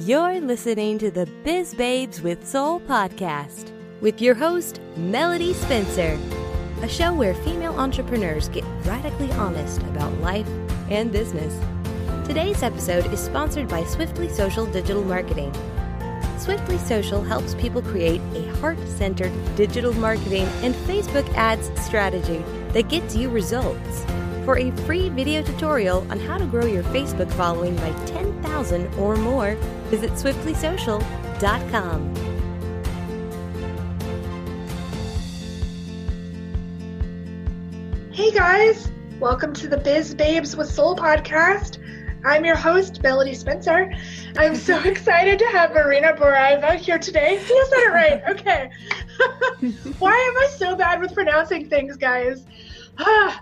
You're listening to the Biz Babes with Soul podcast with your host, Melody Spencer, a show where female entrepreneurs get radically honest about life and business. Today's episode is sponsored by Swiftly Social Digital Marketing. Swiftly Social helps people create a heart centered digital marketing and Facebook ads strategy that gets you results. For a free video tutorial on how to grow your Facebook following by 10,000 or more, visit swiftlysocial.com. Hey guys, welcome to the Biz Babes with Soul podcast. I'm your host, Melody Spencer. I'm so excited to have Marina Barayeva here today. See, I said it right. Okay. Why am I so bad with pronouncing things, guys?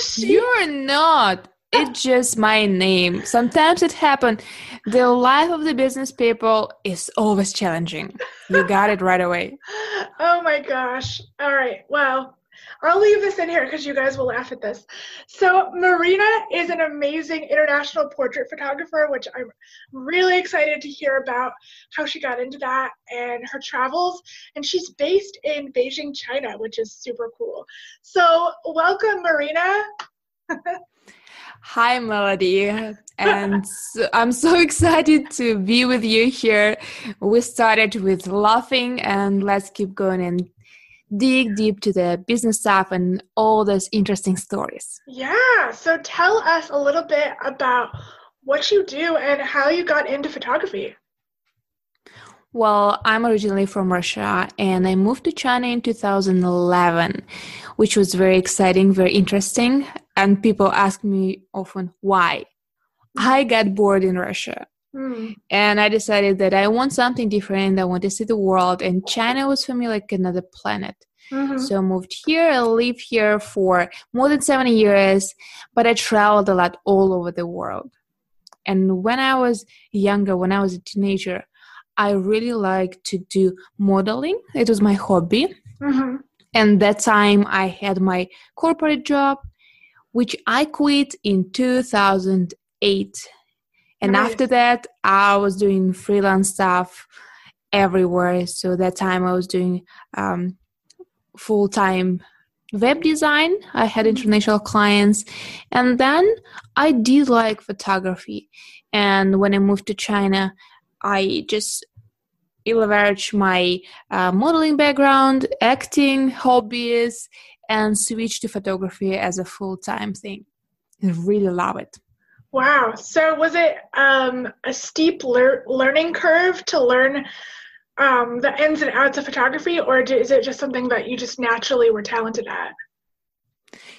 She- You're not. It's just my name. Sometimes it happens. The life of the business people is always challenging. You got it right away. Oh my gosh. All right. Well, I'll leave this in here because you guys will laugh at this. So, Marina is an amazing international portrait photographer, which I'm really excited to hear about how she got into that and her travels. And she's based in Beijing, China, which is super cool. So, welcome, Marina. Hi, Melody. And I'm so excited to be with you here. We started with laughing, and let's keep going and dig deep to the business stuff and all those interesting stories. Yeah. So tell us a little bit about what you do and how you got into photography. Well, I'm originally from Russia and I moved to China in 2011, which was very exciting, very interesting. And people ask me often why. I got bored in Russia. Mm. And I decided that I want something different. I want to see the world. And China was for me like another planet. Mm-hmm. So I moved here. I lived here for more than seven years, but I traveled a lot all over the world. And when I was younger, when I was a teenager, I really liked to do modeling. It was my hobby. Mm-hmm. And that time I had my corporate job, which I quit in 2008 and nice. after that i was doing freelance stuff everywhere. So that time i was doing um, full-time web design. I had mm-hmm. international clients. And then i did like photography. And when i moved to china i just leveraged my uh, modeling background acting hobbies and switched to photography as a full-time thing i really love it Wow. So was it um, a steep lear- learning curve to learn um, the ins and outs of photography, or is it just something that you just naturally were talented at?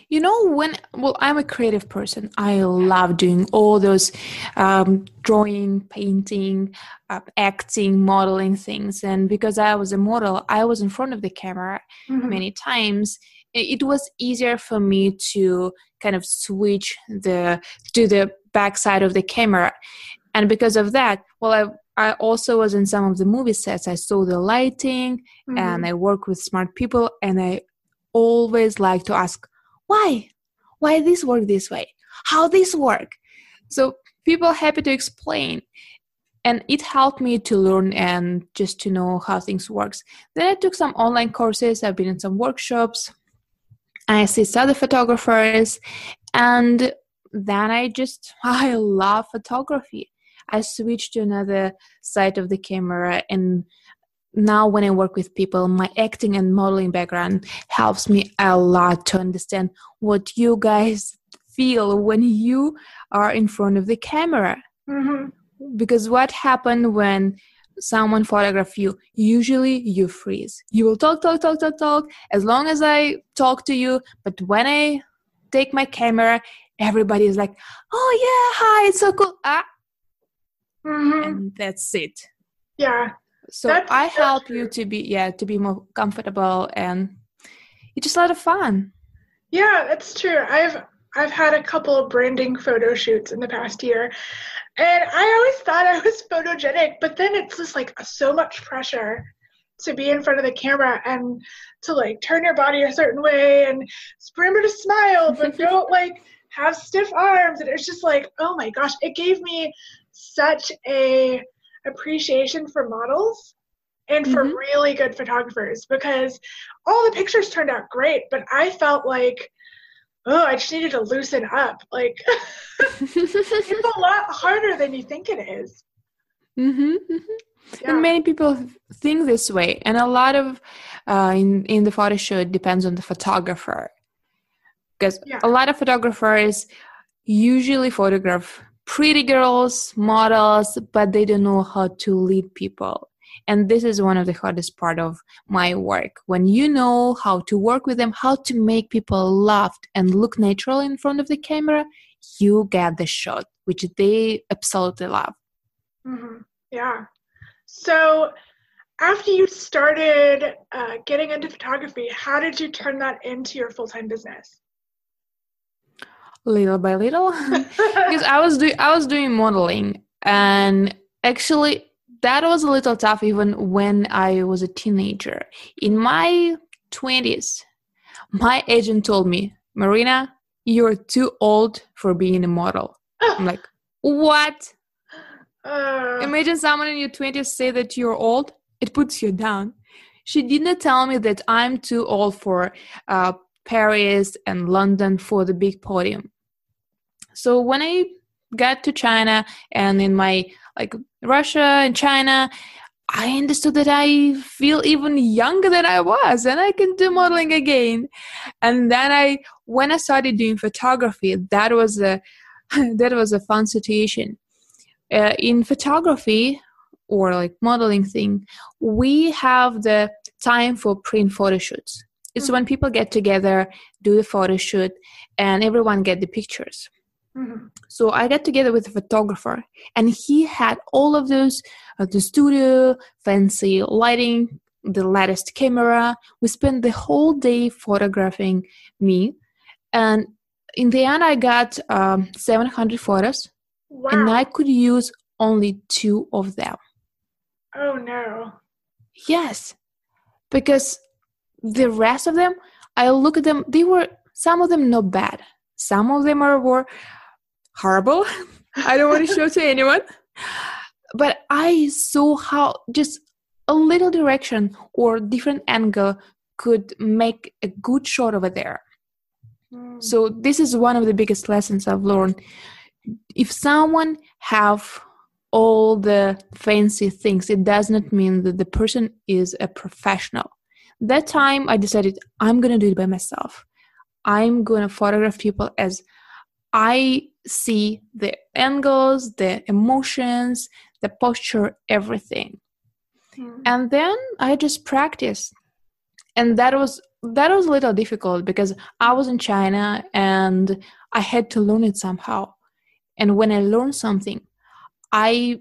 You know, when, well, I'm a creative person. I love doing all those um, drawing, painting, uh, acting, modeling things. And because I was a model, I was in front of the camera mm-hmm. many times it was easier for me to kind of switch the to the backside of the camera and because of that well i I also was in some of the movie sets. I saw the lighting mm-hmm. and I work with smart people and I always like to ask, why? Why this work this way? How this work? So people happy to explain. And it helped me to learn and just to know how things works. Then I took some online courses. I've been in some workshops. I assist other photographers and then I just I love photography. I switched to another side of the camera and now when I work with people, my acting and modeling background helps me a lot to understand what you guys feel when you are in front of the camera. Mm-hmm. Because what happened when someone photograph you usually you freeze you will talk talk talk talk talk as long as i talk to you but when i take my camera everybody is like, "Oh yeah, hi, it's so cool." Ah, mm-hmm. and that's it. Yeah. So that's, I help you to be yeah to be more comfortable and it's just a lot of fun. Yeah, that's true. I've I've had a couple of branding photo shoots in the past year, and I always thought I was photogenic, but then it's just like so much pressure to be in front of the camera and to like turn your body a certain way and remember to smile, but don't like have stiff arms and it's just like oh my gosh it gave me such a appreciation for models and for Mhm. really good photographers because all the pictures turned out great but i felt like oh i just needed to loosen up like it's a lot harder than you think it is hmm yeah. And many people think this way, and a lot of uh, in in the photo shoot depends on the photographer, because Yeah. a lot of photographers usually photograph pretty girls, models, but they don't know how to lead people. And this is one of the hardest part of my work. When you know how to work with them, how to make people laugh and look natural in front of the camera, you get the shot, which they absolutely love. hmm Yeah. So, after you started uh, getting into photography, how did you turn that into your full time business? Little by little. Because i was doing i was doing modeling and actually that was a little tough even when i was a teenager. In my 20s my agent told me marina you're too old for being a model. I'm like what? Uh, imagine someone in your 20s say that you're old it puts you down. She did not tell me that i'm too old for uh, paris and london for the big podium. So when i got to china and in my like russia and china i understood that i feel even younger than i was and i can do modeling again. And then i when i started doing photography that was a that was a fun situation. Uh, in photography or like modeling thing we have the time for print photo shoots it's when people get together do the photo shoot and everyone get the pictures mhm. so i got together with a photographer and he had all of those uh, the studio fancy lighting the latest camera we spent the whole day photographing me and in the end i got um, 700 photos Wow. and I could use only two of them. oh no. Yes, because the rest of them, I look at them, they were some of them not bad, some of them are were horrible. I don't want to show to anyone, but I saw how just a little direction or different angle could make a good shot over there. Mm. so this is one of the biggest lessons i've learned if someone have all the fancy things it does not mean that the person is a professional that time i decided i'm going to do it by myself. I'm going to photograph people as i see the angles the emotions the posture everything. Mm. and then i just practiced. And that was that was a little difficult because i was in china and i had to learn it somehow. And when i learn something i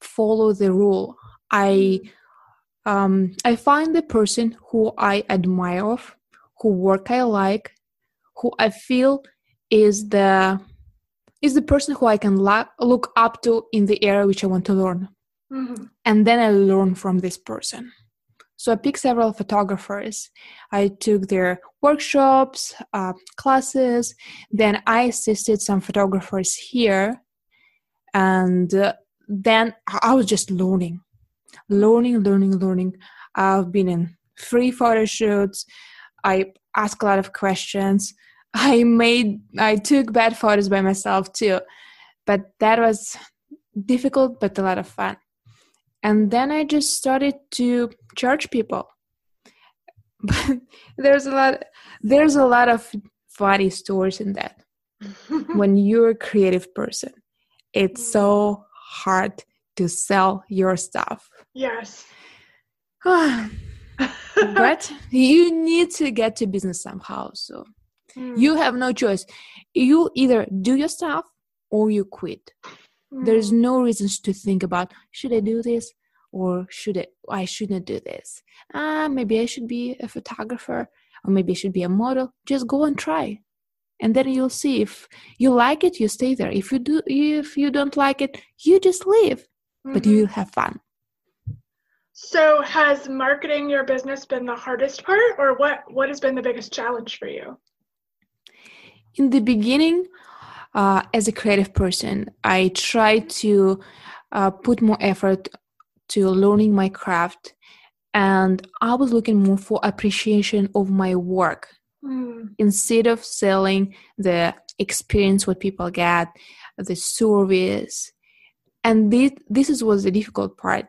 follow the rule. I um i find the person who i admire of who work i like who i feel is the is the person who i can la- look up to in the area which i want to learn Mhm. and then I learn from this person. So I picked several photographers. I took their workshops, uh, classes. Then I assisted some photographers here, and uh, then I was just learning, learning, learning, learning. I've been in free photo shoots. I asked a lot of questions. I made, I took bad photos by myself too, but that was difficult but a lot of fun and then i just started to charge people but there's a lot there's a lot of funny stories in that when you're a creative person it's so hard to sell your stuff. Yes. but you need to get to business somehow so Mm. you have no choice. You either do your stuff or you quit. There's Mm. no reasons to think about should i do this or should i i shouldn't do this? Ah maybe i should be a photographer or maybe i should be a model. Just go and try. And then you'll see if you like it you stay there. If you do if you don't like it you just leave but Mhm. you'll have fun So, has marketing your business been the hardest part, or what? What has been the biggest challenge for you? in the beginning uh, as a creative person, I tried to uh, put more effort to learning my craft, and I was looking more for appreciation of my work mm. instead of selling the experience what people get, the service, and this this is was the difficult part.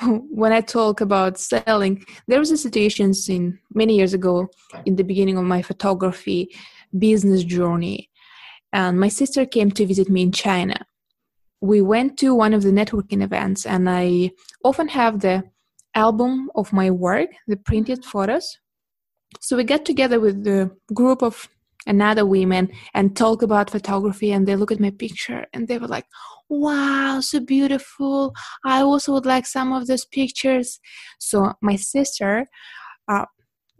when I talk about selling, there was a situations in many years ago in the beginning of my photography business journey and my sister came to visit me in China. We went to one of the networking events, and I often have the album of my work, the printed photos. So we got together with the group of another women and talk about photography, and they look at my picture and they were like, wow, so beautiful. I also would like some of those pictures. So my sister uh,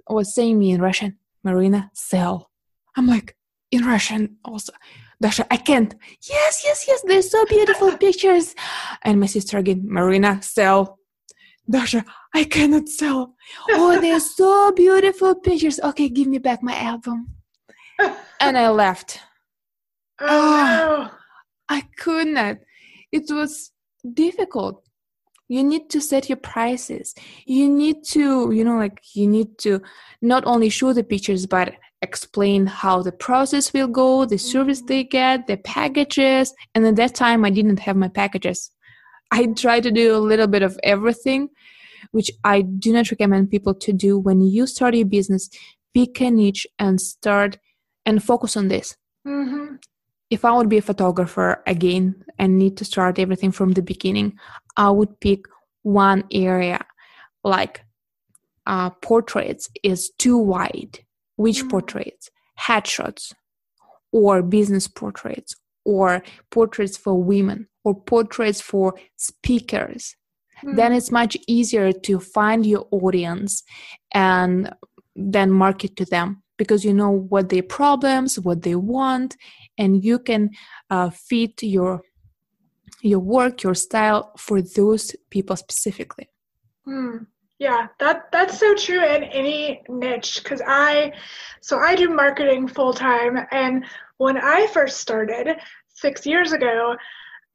was saying me in Russian, Marina, sell. I'm like, in Russian also. Dasha, I can't. Yes, yes, yes, they're so beautiful pictures. And my sister again, Marina, sell. Dasha, I cannot sell. Oh, they're so beautiful pictures. Okay, give me back my album. And I left. Oh, oh I could not. It was difficult. You need to set your prices. You need to, you know, like you need to not only show the pictures, but explain how the process will go, the mm-hmm. service they get, the packages. And at that time, I didn't have my packages. I try to do a little bit of everything, which I do not recommend people to do when you start your business. Pick a niche and start and focus on this. Mm-hmm. If I would be a photographer again and need to start everything from the beginning, I would pick one area like uh, portraits is too wide which mm. portraits headshots or business portraits or portraits for women or portraits for speakers mm. then it's much easier to find your audience and then market to them because you know what their problems what they want and you can uh, fit your your work your style for those people specifically mm. Yeah, that that's so true in any niche because I so I do marketing full time and when I first started 6 years ago,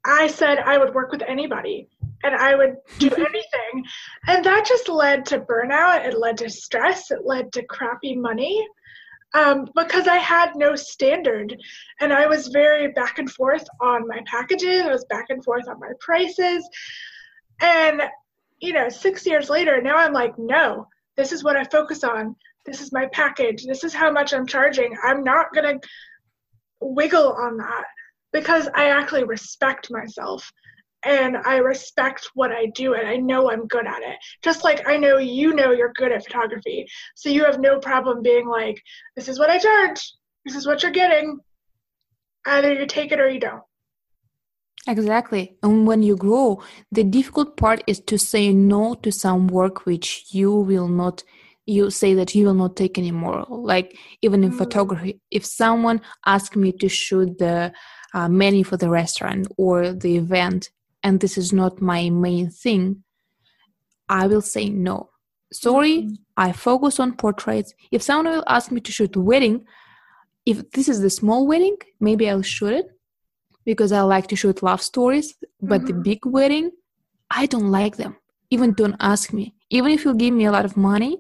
I said I would work with anybody and I would do anything. And that just led to burnout, it led to stress, it led to crappy money. Um, because I had no standard and I was very back and forth on my packages, I was back and forth on my prices. And you know, six years later, now I'm like, no, this is what I focus on. This is my package. This is how much I'm charging. I'm not going to wiggle on that because I actually respect myself and I respect what I do and I know I'm good at it. Just like I know you know you're good at photography. So you have no problem being like, this is what I charge. This is what you're getting. Either you take it or you don't. Exactly. And when you grow, the difficult part is to say no to some work which you will not you say that you will not take anymore like even in mm. photography if someone asks me to shoot the uh, menu for the restaurant or the event and this is not my main thing i will say no sorry i focus on portraits if someone will ask me to shoot a wedding if this is the small wedding maybe i'll shoot it because I like to shoot love stories, but mm-hmm. the big wedding, I don't like them. Even don't ask me. Even if you give me a lot of money,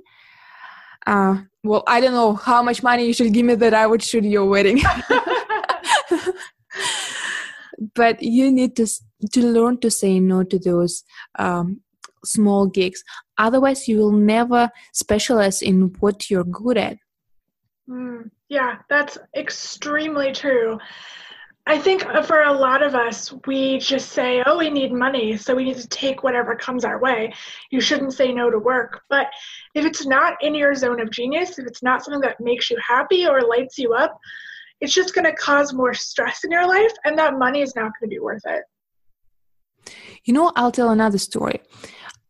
uh, well, I don't know how much money you should give me that I would shoot your wedding. but you need to to learn to say no to those um, small gigs. Otherwise, you will never specialize in what you're good at. Mm, yeah, that's extremely true. I think for a lot of us, we just say, oh, we need money, so we need to take whatever comes our way. You shouldn't say no to work. But if it's not in your zone of genius, if it's not something that makes you happy or lights you up, it's just going to cause more stress in your life, and that money is not going to be worth it. You know, I'll tell another story.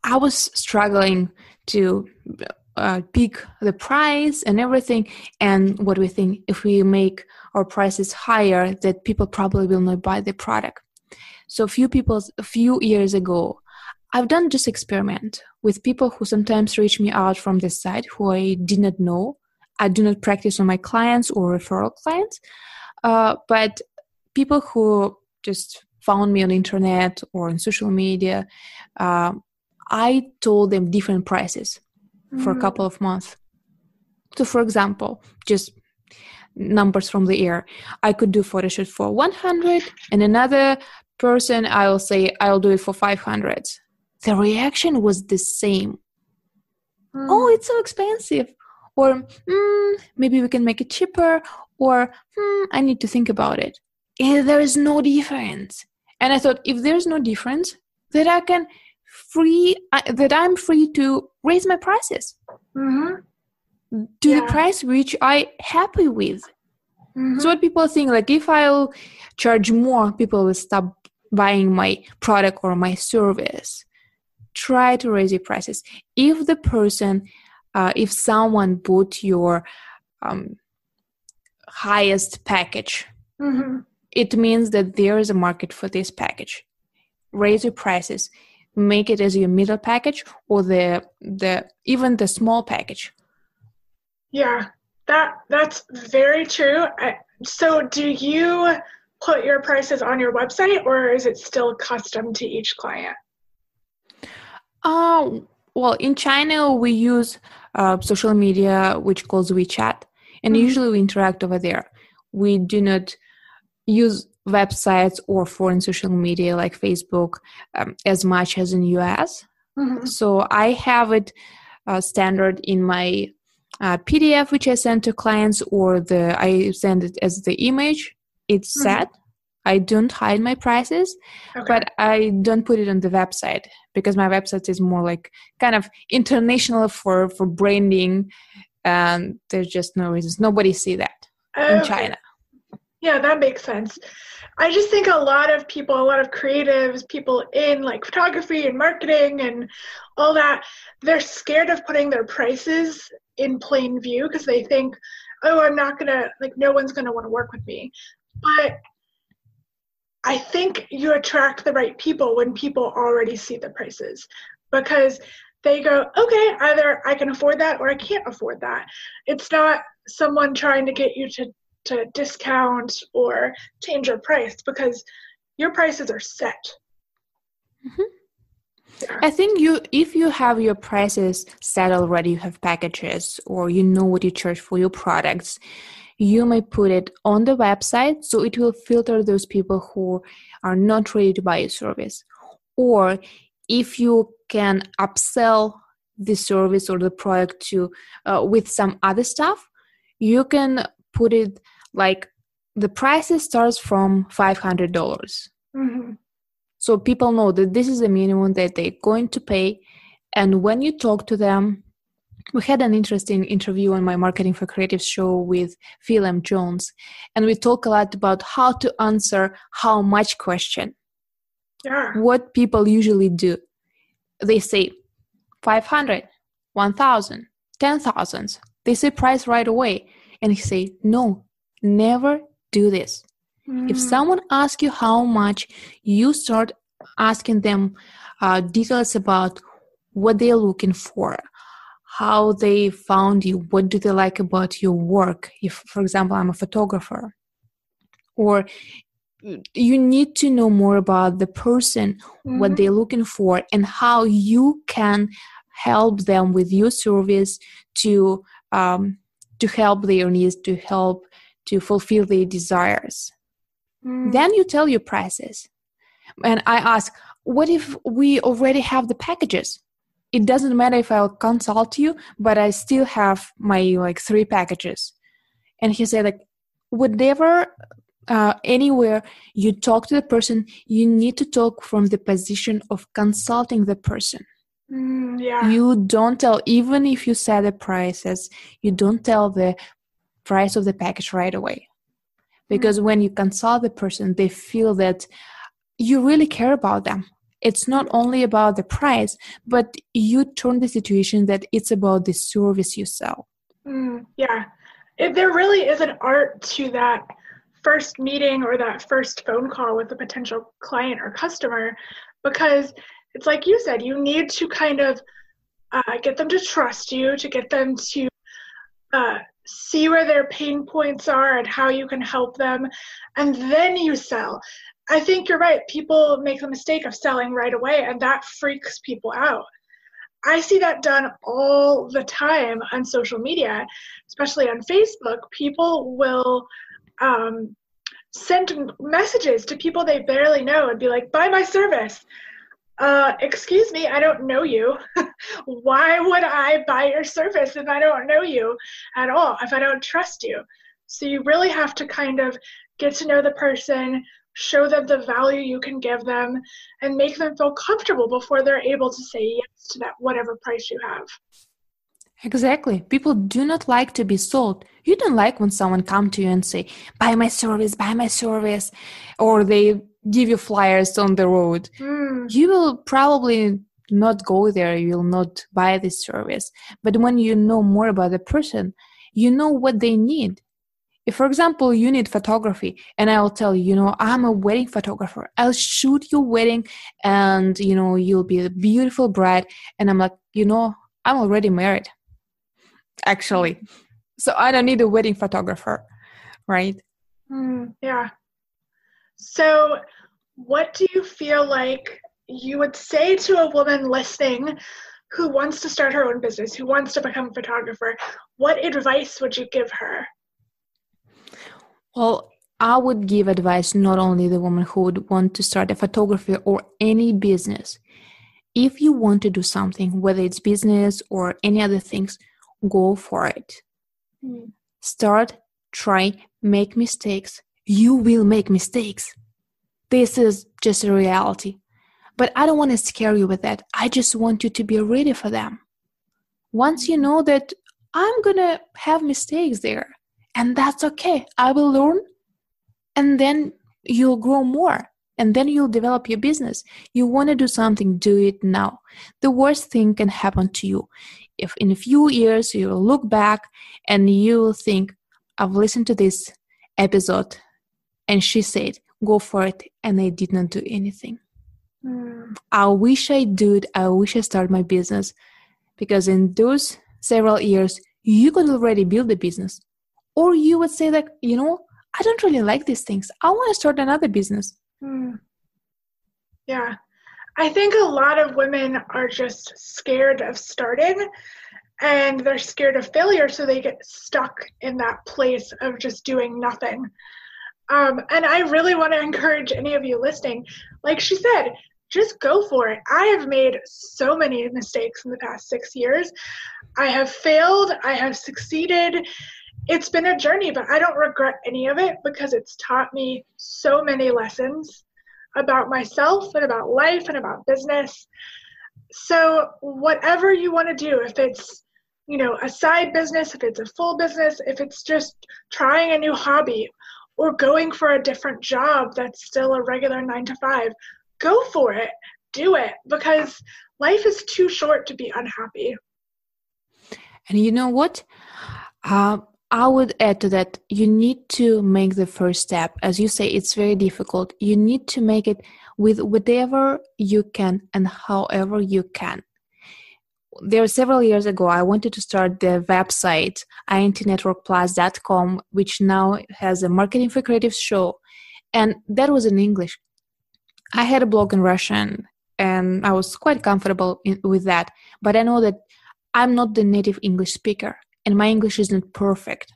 I was struggling to uh, pick the price and everything. And what we think? If we make our prices higher that people probably will not buy the product. So a few people a few years ago i've done this experiment with people who sometimes reach me out from the site who i did not know. I do not practice on my clients or referral clients. Uh, but people who just found me on internet or on social media, uh, I told them different prices mm. for a mm. couple of months. So, for example, just numbers from the air, I could do photo shoot for 100, and another person I'll say I'll do it for 500. The reaction was the same. Mm. Oh, it's so expensive. Or mm, maybe we can make it cheaper. Or hmm, I need to think about it. And there is no difference. And I thought, if there's no difference, that I can free uh, that I'm free to raise my prices mm-hmm. to yeah. the price which I happy with. Mm-hmm. So what people think like if I'll charge more, people will stop buying my product or my service. Try to raise your prices. If the person, uh, if someone bought your um, highest package, mm-hmm it means that there is a market for this package. Raise your prices, make it as your middle package or the the even the small package. Yeah, that that's very true. I, so, do you put your prices on your website, or is it still custom to each client? Uh, well, in China, we use uh, social media, which calls WeChat, and mm-hmm. usually we interact over there. We do not use websites or foreign social media like Facebook um, as much as in US. Mm-hmm. So I have it uh, standard in my uh, PDF, which I send to clients, or the I send it as the image. It's mm-hmm. set. I don't hide my prices, okay. but I don't put it on the website because my website is more like kind of international for for branding, and there's just no reasons. Nobody see that in China. Yeah, that makes sense. I just think a lot of people, a lot of creatives, people in like photography and marketing and all that, they're scared of putting their prices in plain view because they think, oh, I'm not gonna, like, no one's gonna wanna work with me. But I think you attract the right people when people already see the prices because they go, okay, either I can afford that or I can't afford that. It's not someone trying to get you to to discount or change your price because your prices are set. Mm-hmm. Yeah. I think you if you have your prices set already, you have packages or you know what you charge for your products, you may put it on the website so it will filter those people who are not ready to buy your service. Or if you can upsell the service or the product to uh, with some other stuff, you can put it like the prices starts from $500. Mm-hmm. so people know that this is the minimum that they're going to pay. And when you talk to them we had an interesting interview on my marketing for creative show with phil m. Jones and we talk a lot about how to answer how much question. Yeah. what people usually do they say 500 1000 10000 they say price right away and he say no Never do this. Mm. If someone asks you how much, you start asking them uh, details about what they're looking for, how they found you, what do they like about your work. If, for example, I'm a photographer, or you need to know more about the person, mm-hmm. what they're looking for, and how you can help them with your service to um, to help their needs, to help to fulfill their desires. Mm. Then you tell your prices. And I ask, what if we already have the packages? It doesn't matter if I'll consult you, but I still have my like three packages. And he said, like, whatever uh, anywhere you talk to the person, you need to talk from the position of consulting the person. Mm, yeah. You don't tell, even if you set the prices, you don't tell the price of the package right away. Because when you consult the person they feel that you really care about them. It's not only about the price but you turn the situation that it's about the service you sell. Mm, yeah. It, there really is an art to that first meeting or that first phone call with a potential client or customer because it's like you said you need to kind of uh, get them to trust you to get them to uh, see where their pain points are and how you can help them, and then you sell. I think you're right. People make the mistake of selling right away, and that freaks people out. I see that done all the time on social media, especially on Facebook. People will um, send messages to people they barely know and be like, buy my service. Uh, excuse me, I don't know you. Why would I buy your service if I don't know you at all, if I don't trust you? So you really have to kind of get to know the person, show them the value you can give them, and make them feel comfortable before they're able to say yes to that whatever price you have. Exactly. People do not like to be sold. You don't like when someone come to you and say, "Buy my service, buy my service," or they give you flyers on the road. Mm. You will probably not go there. You will not buy this service. But when you know more about the person, you know what they need. If, for example, you need photography, and I'll tell you, you know, I'm a wedding photographer. I'll shoot your wedding, and you know, you'll be a beautiful bride. And I'm like, you know, I'm already married actually. So I don't need a wedding photographer, right? Mm, yeah. So, what do you feel like you would say to a woman listening who wants to start her own business, who wants to become a photographer? What advice would you give her? Well, I would give advice not only the woman who would want to start a photography or any business. If you want to do something, whether it's business or any other things, go for it. Mm. Start, try, make mistakes. You will make mistakes. This is just a reality. But I don't want to scare you with that. I just want you to be ready for them. Once you know that I'm going to have mistakes there, and that's okay, I will learn, and then you'll grow more and then you'll develop your business. You want to do something, do it now. The worst thing can happen to you if in a few years you look back and you will think, I've listened to this episode and she said, go for it, and I did not do anything. Mm. I wish I did. I wish I started my business because in those several years, you could already build a business. Or you would say, like, you know, I don't really like these things. I want to start another business. Mm. Yeah. I think a lot of women are just scared of starting and they're scared of failure, so they get stuck in that place of just doing nothing. Um, and I really want to encourage any of you listening, like she said, just go for it. I have made so many mistakes in the past six years. I have failed, I have succeeded. It's been a journey, but I don't regret any of it because it's taught me so many lessons about myself and about life and about business. So, whatever you want to do, if it's you know a side business, if it's a full business, if it's just trying a new hobby or going for a different job that's still a regular 9 to 5, go for it. Do it because life is too short to be unhappy. And you know what? Uh, I would add to that you need to make the first step. As you say, it's very difficult. You need to make it with whatever you can and however you can. There are several years ago, I wanted to start the website intnetworkplus.com, which now has a marketing for creative show, and that was in English. I had a blog in Russian, and I was quite comfortable in, with that. But I know that I'm not the native English speaker and my English isn't perfect.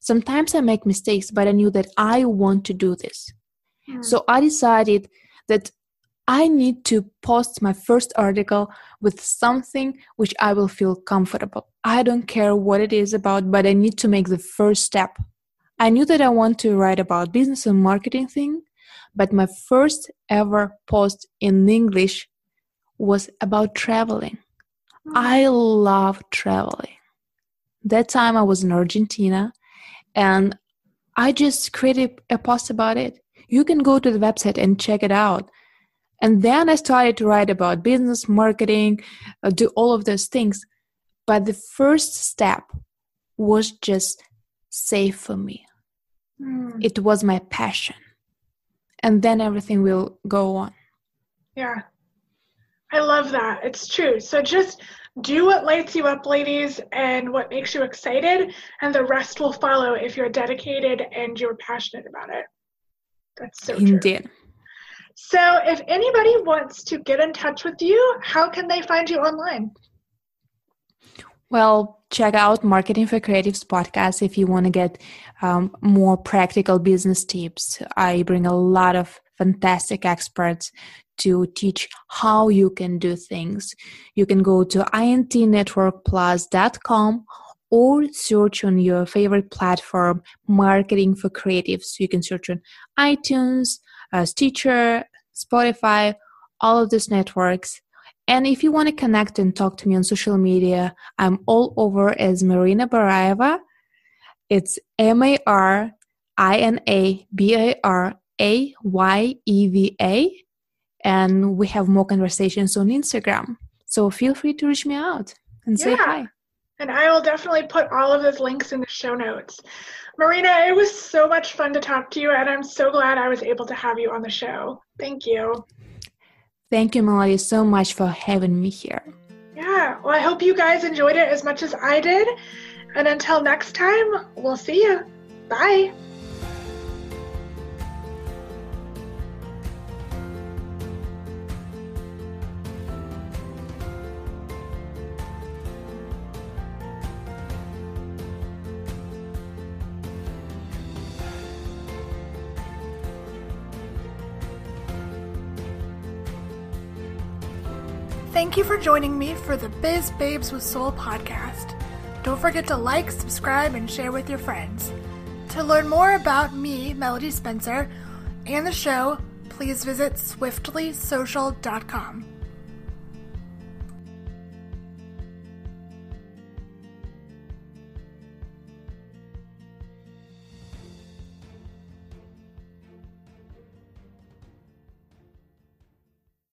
Sometimes I make mistakes, but I knew that I want to do this. Mm. So I decided that I need to post my first article with something which I will feel comfortable. I don't care what it is about, but I need to make the first step. I knew that I want to write about business and marketing thing, but my first ever post in English was about traveling. I love traveling that time I was in Argentina and I just created a post about it. You can go to the website and check it out. And then I started to write about business, marketing, uh, do all of those things. But the first step was just safe for me. Mm. It was my passion. And then everything will go on. Yeah. I love that. It's true. So just do what lights you up, ladies, and what makes you excited, and the rest will follow if you're dedicated and you're passionate about it. That's so Indeed. true. So, if anybody wants to get in touch with you, how can they find you online? Well, check out Marketing for Creatives podcast if you want to get um, more practical business tips. I bring a lot of fantastic experts to teach how you can do things. You can go to intnetworkplus.com or search on your favorite platform, Marketing for Creatives. You can search on iTunes, uh, Stitcher, Spotify, all of these networks. And if you want to connect and talk to me on social media, I'm all over as Marina Barayeva. It's M A R I N A B A R A Y E V A. And we have more conversations on Instagram. So feel free to reach me out and say Yeah. hi. And I will definitely put all of those links in the show notes. Marina, it was so much fun to talk to you, and I'm so glad I was able to have you on the show. Thank you. Thank you, Melody, so much for having me here. Yeah, well, I hope you guys enjoyed it as much as I did. And until next time, we'll see you. Bye. You for joining me for the Biz Babes with Soul podcast. Don't forget to like, subscribe, and share with your friends. To learn more about me, Melody Spencer, and the show, please visit swiftlysocial.com.